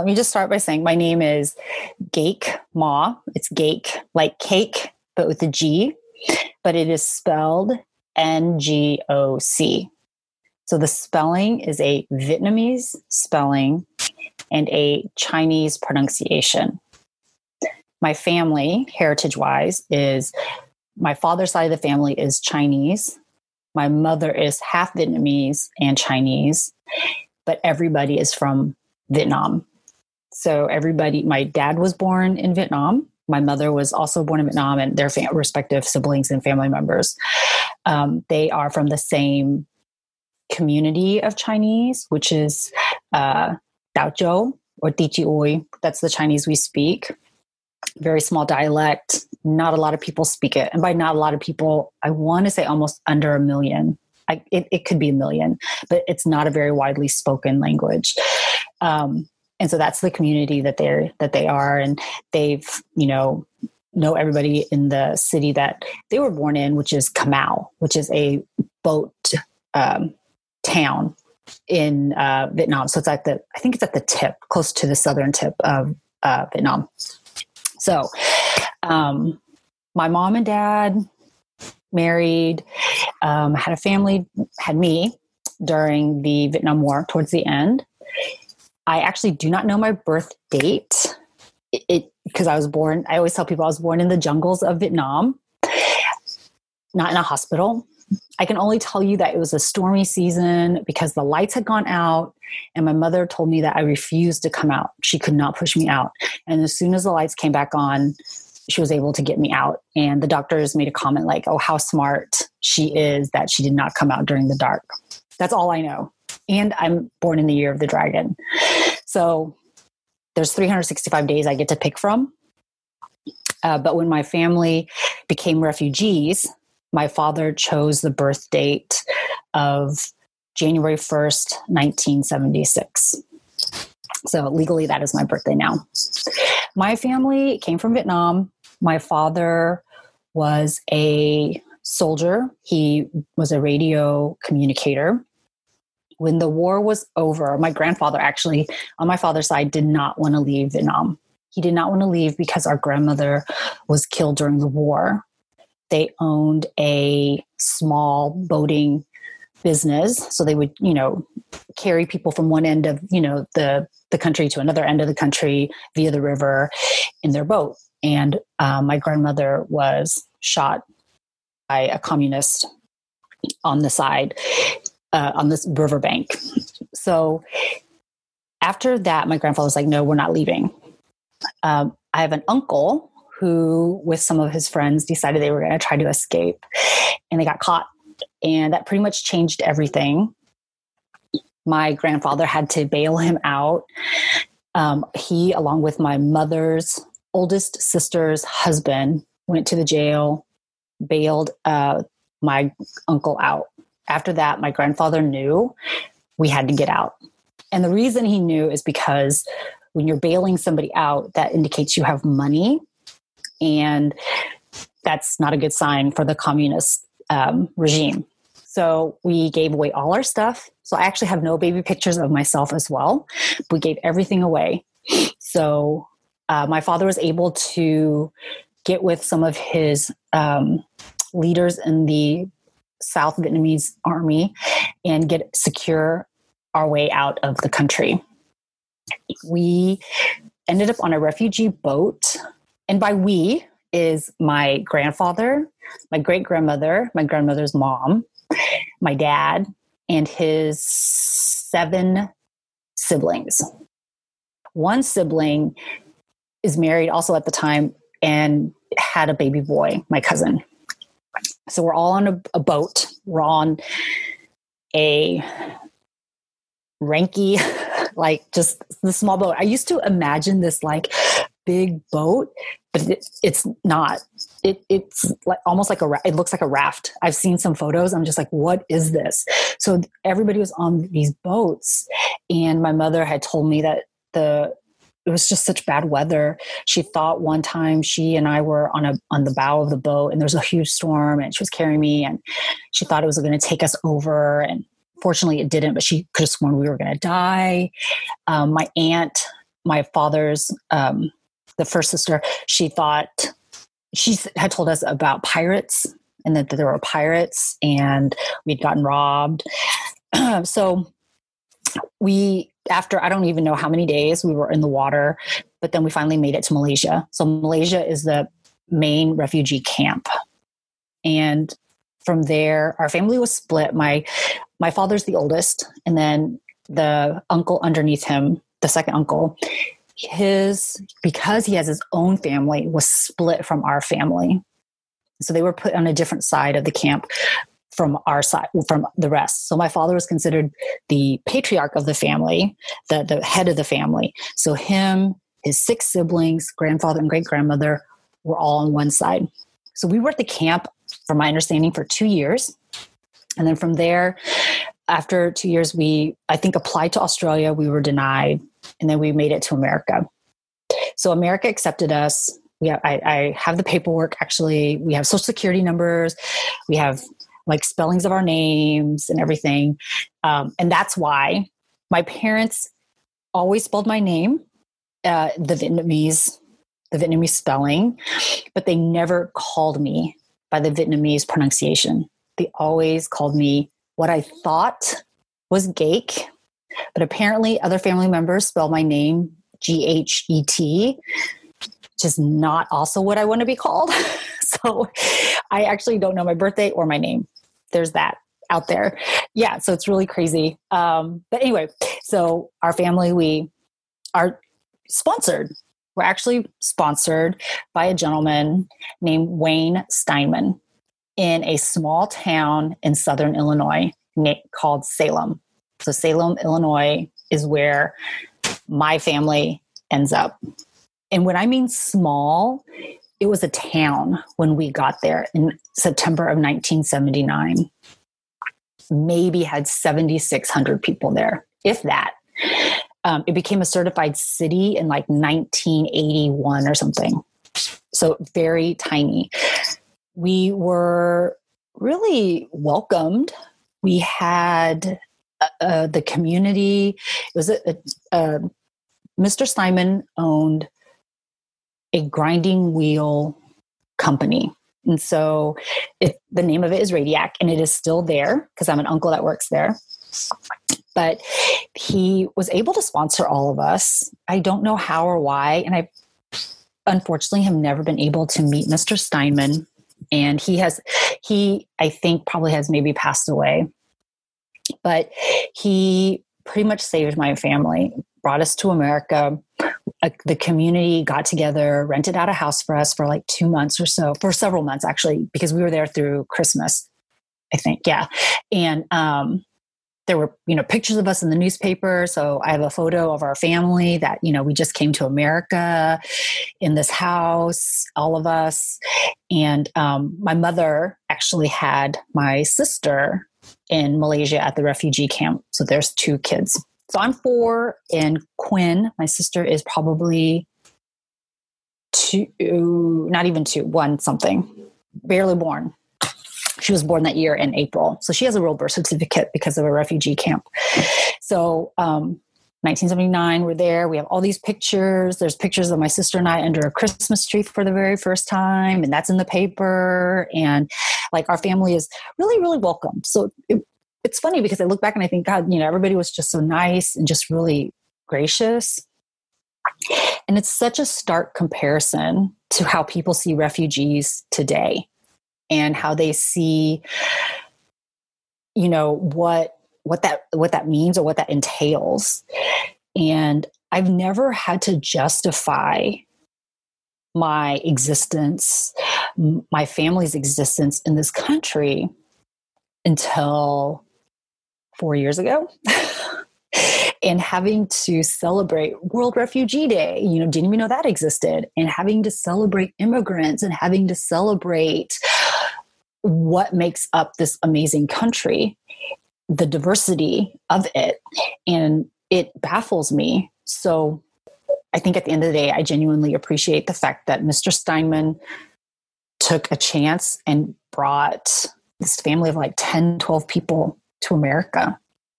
let me just start by saying my name is Gake Ma. It's Gake like cake, but with a G, but it is spelled N G O C. So the spelling is a Vietnamese spelling and a Chinese pronunciation. My family, heritage wise, is my father's side of the family is Chinese. My mother is half Vietnamese and Chinese, but everybody is from Vietnam. So everybody, my dad was born in Vietnam. My mother was also born in Vietnam, and their fam- respective siblings and family members. Um, they are from the same community of Chinese, which is uh, Dao Zhou or Oi. That's the Chinese we speak. Very small dialect. Not a lot of people speak it. And by not a lot of people, I want to say almost under a million. I, it, it, could be a million, but it's not a very widely spoken language. Um, and so that's the community that they're that they are, and they've you know know everybody in the city that they were born in, which is Ca Mau, which is a boat um, town in uh, Vietnam. So it's at the, I think it's at the tip, close to the southern tip of uh, Vietnam. So um, my mom and dad married, um, had a family, had me during the Vietnam War towards the end. I actually do not know my birth date. It because I was born. I always tell people I was born in the jungles of Vietnam, not in a hospital. I can only tell you that it was a stormy season because the lights had gone out, and my mother told me that I refused to come out. She could not push me out. And as soon as the lights came back on, she was able to get me out. And the doctors made a comment like, oh, how smart she is that she did not come out during the dark. That's all I know. And I'm born in the year of the dragon. So there's 365 days I get to pick from. Uh, but when my family became refugees, my father chose the birth date of January 1st, 1976. So legally, that is my birthday now. My family came from Vietnam. My father was a soldier, he was a radio communicator. When the war was over, my grandfather actually, on my father's side, did not want to leave Vietnam. He did not want to leave because our grandmother was killed during the war. They owned a small boating business so they would you know carry people from one end of you know the the country to another end of the country via the river in their boat. And um, my grandmother was shot by a communist on the side uh, on this riverbank so after that my grandfather was like no we're not leaving um, i have an uncle who, with some of his friends, decided they were going to try to escape and they got caught. And that pretty much changed everything. My grandfather had to bail him out. Um, he, along with my mother's oldest sister's husband, went to the jail, bailed uh, my uncle out. After that, my grandfather knew we had to get out. And the reason he knew is because when you're bailing somebody out, that indicates you have money and that's not a good sign for the communist um, regime. So we gave away all our stuff. So I actually have no baby pictures of myself as well. We gave everything away. So uh, my father was able to get with some of his um, leaders in the South Vietnamese army and get secure our way out of the country. We ended up on a refugee boat and by we is my grandfather, my great grandmother, my grandmother's mom, my dad, and his seven siblings. One sibling is married also at the time and had a baby boy, my cousin. So we're all on a, a boat. We're on a ranky, like just the small boat. I used to imagine this like big boat, but it, it's not. It, it's like almost like a it looks like a raft. I've seen some photos. I'm just like, what is this? So everybody was on these boats, and my mother had told me that the it was just such bad weather. She thought one time she and I were on a on the bow of the boat, and there was a huge storm, and she was carrying me, and she thought it was going to take us over, and fortunately it didn't. But she could have sworn we were going to die. Um, my aunt my father's um, the first sister she thought she had told us about pirates and that there were pirates and we'd gotten robbed so we after i don't even know how many days we were in the water but then we finally made it to malaysia. So malaysia is the main refugee camp. And from there our family was split. My my father's the oldest and then the uncle underneath him the second uncle his because he has his own family was split from our family. So they were put on a different side of the camp from our side from the rest. So my father was considered the patriarch of the family the, the head of the family. So him his six siblings grandfather and great grandmother were all on one side. So we were at the camp from my understanding for two years. And then from there after two years we i think applied to australia. We were denied and then we made it to america. So america accepted us. We I, I have the paperwork actually. We have social security numbers. We have like spellings of our names and everything um, and that's why my parents always spelled my name uh, the vietnamese the vietnamese spelling but they never called me by the vietnamese pronunciation. They always called me what i thought was Gake, but apparently other family members spell my name G H E T, is not also what I want to be called. so I actually don't know my birthday or my name. There's that out there. Yeah, so it's really crazy. Um, but anyway, so our family, we are sponsored. We're actually sponsored by a gentleman named Wayne Steinman in a small town in southern Illinois called Salem. So, Salem, Illinois is where my family ends up. And when I mean small, it was a town when we got there in September of 1979. Maybe had 7,600 people there, if that. Um, it became a certified city in like 1981 or something. So very tiny. We were really welcomed. We had uh, uh the community. It was a, a, a Mr. Simon owned a grinding wheel company. And so it, the name of it is Radiac, and it is still there because I'm an uncle that works there. But he was able to sponsor all of us. I don't know how or why. And I unfortunately have never been able to meet Mr. Steinman. And he has, he, I think, probably has maybe passed away. But he pretty much saved my family, brought us to America, the community got together, rented out a house for us for like two months or so, for several months actually, because we were there through Christmas, I think. Yeah. And um, there were, you know, pictures of us in the newspaper. So I have a photo of our family that, you know, we just came to America in this house, all of us. And um, my mother actually had my sister in Malaysia at the refugee camp. So there's two kids. So I'm four, and Quinn, my sister, is probably two, not even two, one something, barely born. She was born that year in April. So she has a real birth certificate because of a refugee camp. So, um, 1979, we're there. We have all these pictures. There's pictures of my sister and I under a Christmas tree for the very first time, and that's in the paper. And like our family is really, really welcome. So it, it's funny because I look back and I think, God, you know, everybody was just so nice and just really gracious. And it's such a stark comparison to how people see refugees today and how they see, you know, what what that what that means or what that entails. And I've never had to justify my existence, my family's existence in this country until four years ago. and having to celebrate World Refugee Day, you know, didn't even know that existed, and having to celebrate immigrants and having to celebrate what makes up this amazing country, the diversity of it. And it baffles me. So I think at the end of the day, I genuinely appreciate the fact that Mr. Steinman took a chance and brought this family of like 10, 12 people to America